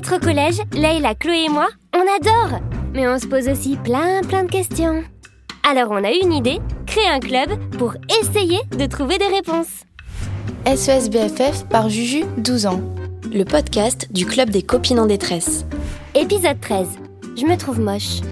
Être au collège, Leïla, Chloé et moi, on adore Mais on se pose aussi plein plein de questions. Alors on a une idée, créer un club pour essayer de trouver des réponses. SES BFF par Juju, 12 ans. Le podcast du club des copines en détresse. Épisode 13. Je me trouve moche.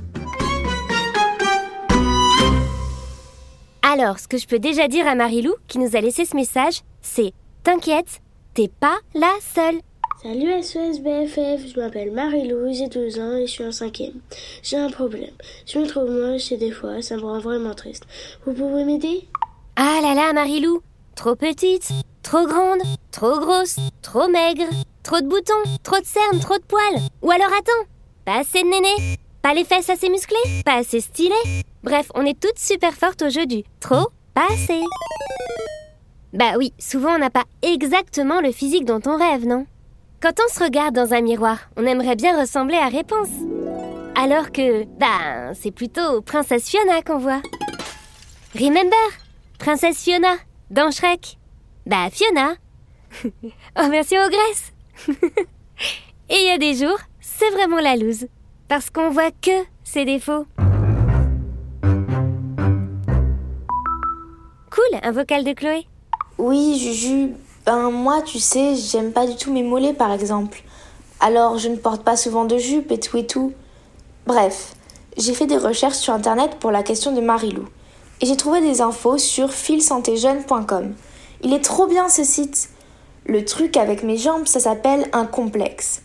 Alors, ce que je peux déjà dire à Marilou, qui nous a laissé ce message, c'est T'inquiète, t'es pas la seule. Salut SOS BFF, je m'appelle Marie-Lou, j'ai 12 ans et je suis en cinquième. J'ai un problème. Je me trouve moche et des fois ça me rend vraiment triste. Vous pouvez m'aider? Ah là là, Marilou Trop petite, trop grande, trop grosse, trop maigre, trop de boutons, trop de cernes, trop de poils. Ou alors attends, pas assez de néné, pas les fesses assez musclées, pas assez stylées. Bref, on est toutes super fortes au jeu du trop, pas assez. Bah oui, souvent on n'a pas exactement le physique dont on rêve, non? Quand on se regarde dans un miroir, on aimerait bien ressembler à Réponse. Alors que, bah, c'est plutôt Princesse Fiona qu'on voit. Remember? Princesse Fiona, dans Shrek. Bah, Fiona. oh, merci aux graisses. Et il y a des jours, c'est vraiment la loose. Parce qu'on voit que ses défauts. Cool, un vocal de Chloé? Oui, Juju, ben moi, tu sais, j'aime pas du tout mes mollets par exemple. Alors, je ne porte pas souvent de jupe et tout et tout. Bref, j'ai fait des recherches sur internet pour la question de Marilou. Et j'ai trouvé des infos sur filsantéjeune.com. Il est trop bien ce site. Le truc avec mes jambes, ça s'appelle un complexe.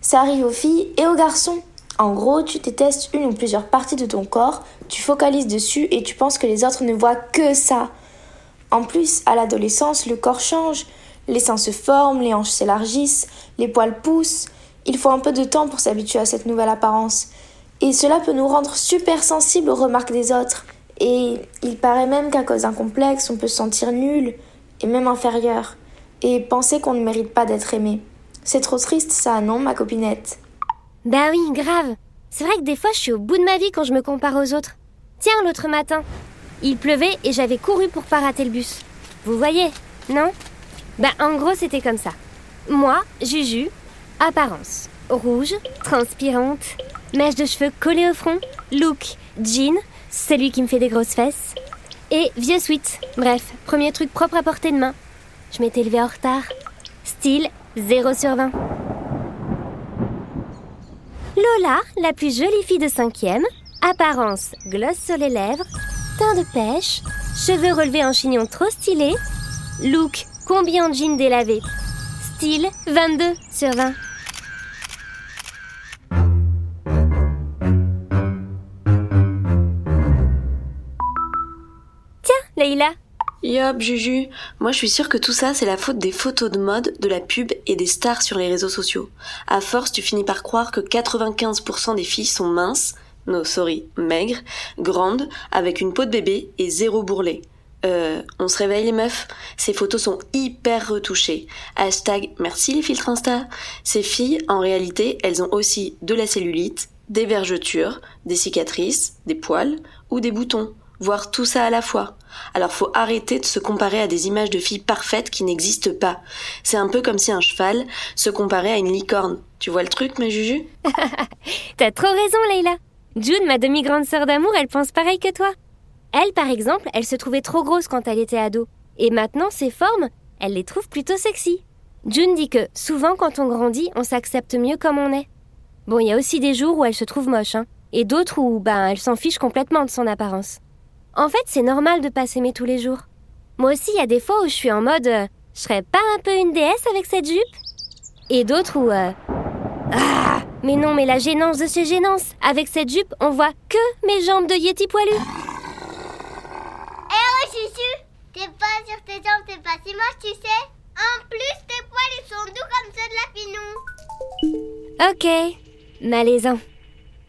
Ça arrive aux filles et aux garçons. En gros, tu détestes une ou plusieurs parties de ton corps, tu focalises dessus et tu penses que les autres ne voient que ça. En plus, à l'adolescence, le corps change. Les seins se forment, les hanches s'élargissent, les poils poussent. Il faut un peu de temps pour s'habituer à cette nouvelle apparence. Et cela peut nous rendre super sensibles aux remarques des autres. Et il paraît même qu'à cause d'un complexe, on peut se sentir nul et même inférieur. Et penser qu'on ne mérite pas d'être aimé. C'est trop triste ça, non, ma copinette? Bah oui, grave. C'est vrai que des fois, je suis au bout de ma vie quand je me compare aux autres. Tiens, l'autre matin, il pleuvait et j'avais couru pour pas rater le bus. Vous voyez, non? Ben en gros c'était comme ça. Moi, Juju, apparence. Rouge, transpirante, mèche de cheveux collée au front, look, jean, celui qui me fait des grosses fesses. Et vieux sweat. Bref, premier truc propre à portée de main. Je m'étais levée en retard. Style 0 sur 20. Lola, la plus jolie fille de cinquième, apparence gloss sur les lèvres, teint de pêche, cheveux relevés en chignon trop stylé, look combien de jeans délavé, style 22 sur 20. Tiens, Leïla, Yop, Juju, moi je suis sûre que tout ça c'est la faute des photos de mode, de la pub et des stars sur les réseaux sociaux. À force, tu finis par croire que 95% des filles sont minces, no sorry, maigres, grandes, avec une peau de bébé et zéro bourrelet. Euh, on se réveille les meufs Ces photos sont hyper retouchées. Hashtag merci les filtres Insta. Ces filles, en réalité, elles ont aussi de la cellulite, des vergetures, des cicatrices, des poils ou des boutons. Voire tout ça à la fois. Alors faut arrêter de se comparer à des images de filles parfaites qui n'existent pas. C'est un peu comme si un cheval se comparait à une licorne. Tu vois le truc, ma Juju? T'as trop raison, Leïla. June, ma demi-grande sœur d'amour, elle pense pareil que toi. Elle, par exemple, elle se trouvait trop grosse quand elle était ado. Et maintenant, ses formes, elle les trouve plutôt sexy. June dit que souvent, quand on grandit, on s'accepte mieux comme on est. Bon, il y a aussi des jours où elle se trouve moche, hein, et d'autres où, ben, elle s'en fiche complètement de son apparence. En fait, c'est normal de pas s'aimer tous les jours. Moi aussi, il y a des fois où je suis en mode, euh, je serais pas un peu une déesse avec cette jupe? Et d'autres où, euh, ah, mais non, mais la gênance de ces gênances. Avec cette jupe, on voit que mes jambes de Yeti poilu. Eh oh Juju T'es pas sur tes jambes, t'es pas si moche, tu sais. En plus, tes poils, ils sont doux comme ceux de la pinou Ok, malaisant.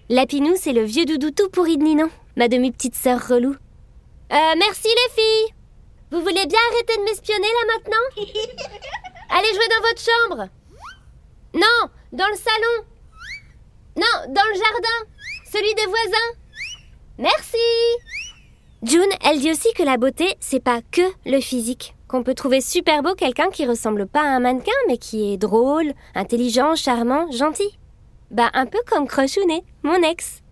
Lapinou, c'est le vieux doudou tout pourri de Ninon, ma demi-petite sœur relou. Euh, merci les filles. Vous voulez bien arrêter de m'espionner là maintenant? Allez jouer dans votre chambre. Non, dans le salon. Non, dans le jardin Celui des voisins. Merci June, elle dit aussi que la beauté, c'est pas que le physique. qu'on peut trouver super beau quelqu'un qui ressemble pas à un mannequin, mais qui est drôle, intelligent, charmant, gentil. Bah, un peu comme Crochounet, mon ex.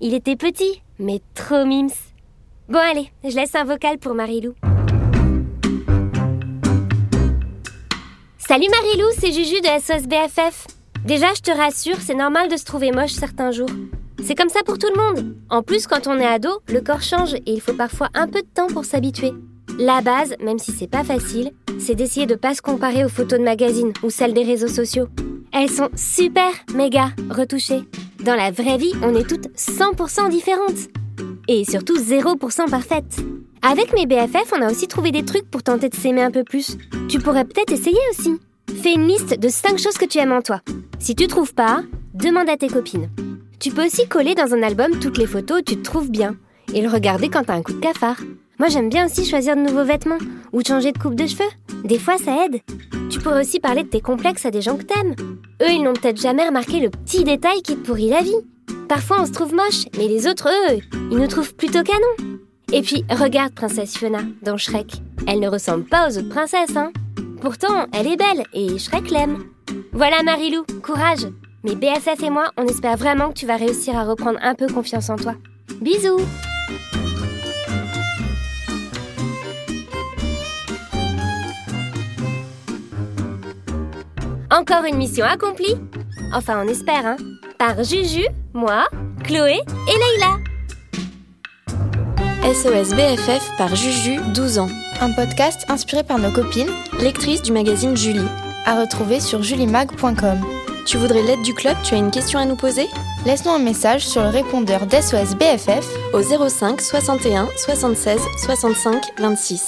Il était petit, mais trop mims. Bon, allez, je laisse un vocal pour Marilou. Salut Marilou, c'est Juju de SOS BFF. Déjà, je te rassure, c'est normal de se trouver moche certains jours. C'est comme ça pour tout le monde. En plus, quand on est ado, le corps change et il faut parfois un peu de temps pour s'habituer. La base, même si c'est pas facile, c'est d'essayer de pas se comparer aux photos de magazines ou celles des réseaux sociaux. Elles sont super, méga retouchées. Dans la vraie vie, on est toutes 100% différentes. Et surtout 0% parfaites. Avec mes BFF, on a aussi trouvé des trucs pour tenter de s'aimer un peu plus. Tu pourrais peut-être essayer aussi. Fais une liste de 5 choses que tu aimes en toi. Si tu trouves pas, demande à tes copines. Tu peux aussi coller dans un album toutes les photos où tu te trouves bien et le regarder quand t'as un coup de cafard. Moi j'aime bien aussi choisir de nouveaux vêtements ou changer de coupe de cheveux. Des fois ça aide. Tu pourrais aussi parler de tes complexes à des gens que t'aimes. Eux ils n'ont peut-être jamais remarqué le petit détail qui te pourrit la vie. Parfois on se trouve moche, mais les autres eux, ils nous trouvent plutôt canon. Et puis regarde Princesse Fiona dans Shrek. Elle ne ressemble pas aux autres princesses, hein. Pourtant elle est belle et Shrek l'aime. Voilà Marilou, courage mais BFF et moi, on espère vraiment que tu vas réussir à reprendre un peu confiance en toi. Bisous Encore une mission accomplie Enfin, on espère, hein Par Juju, moi, Chloé et Leïla SOS BFF par Juju, 12 ans. Un podcast inspiré par nos copines, lectrices du magazine Julie. À retrouver sur julimag.com. Tu voudrais l'aide du club Tu as une question à nous poser Laisse-nous un message sur le répondeur d'SOS BFF au 05 61 76 65 26.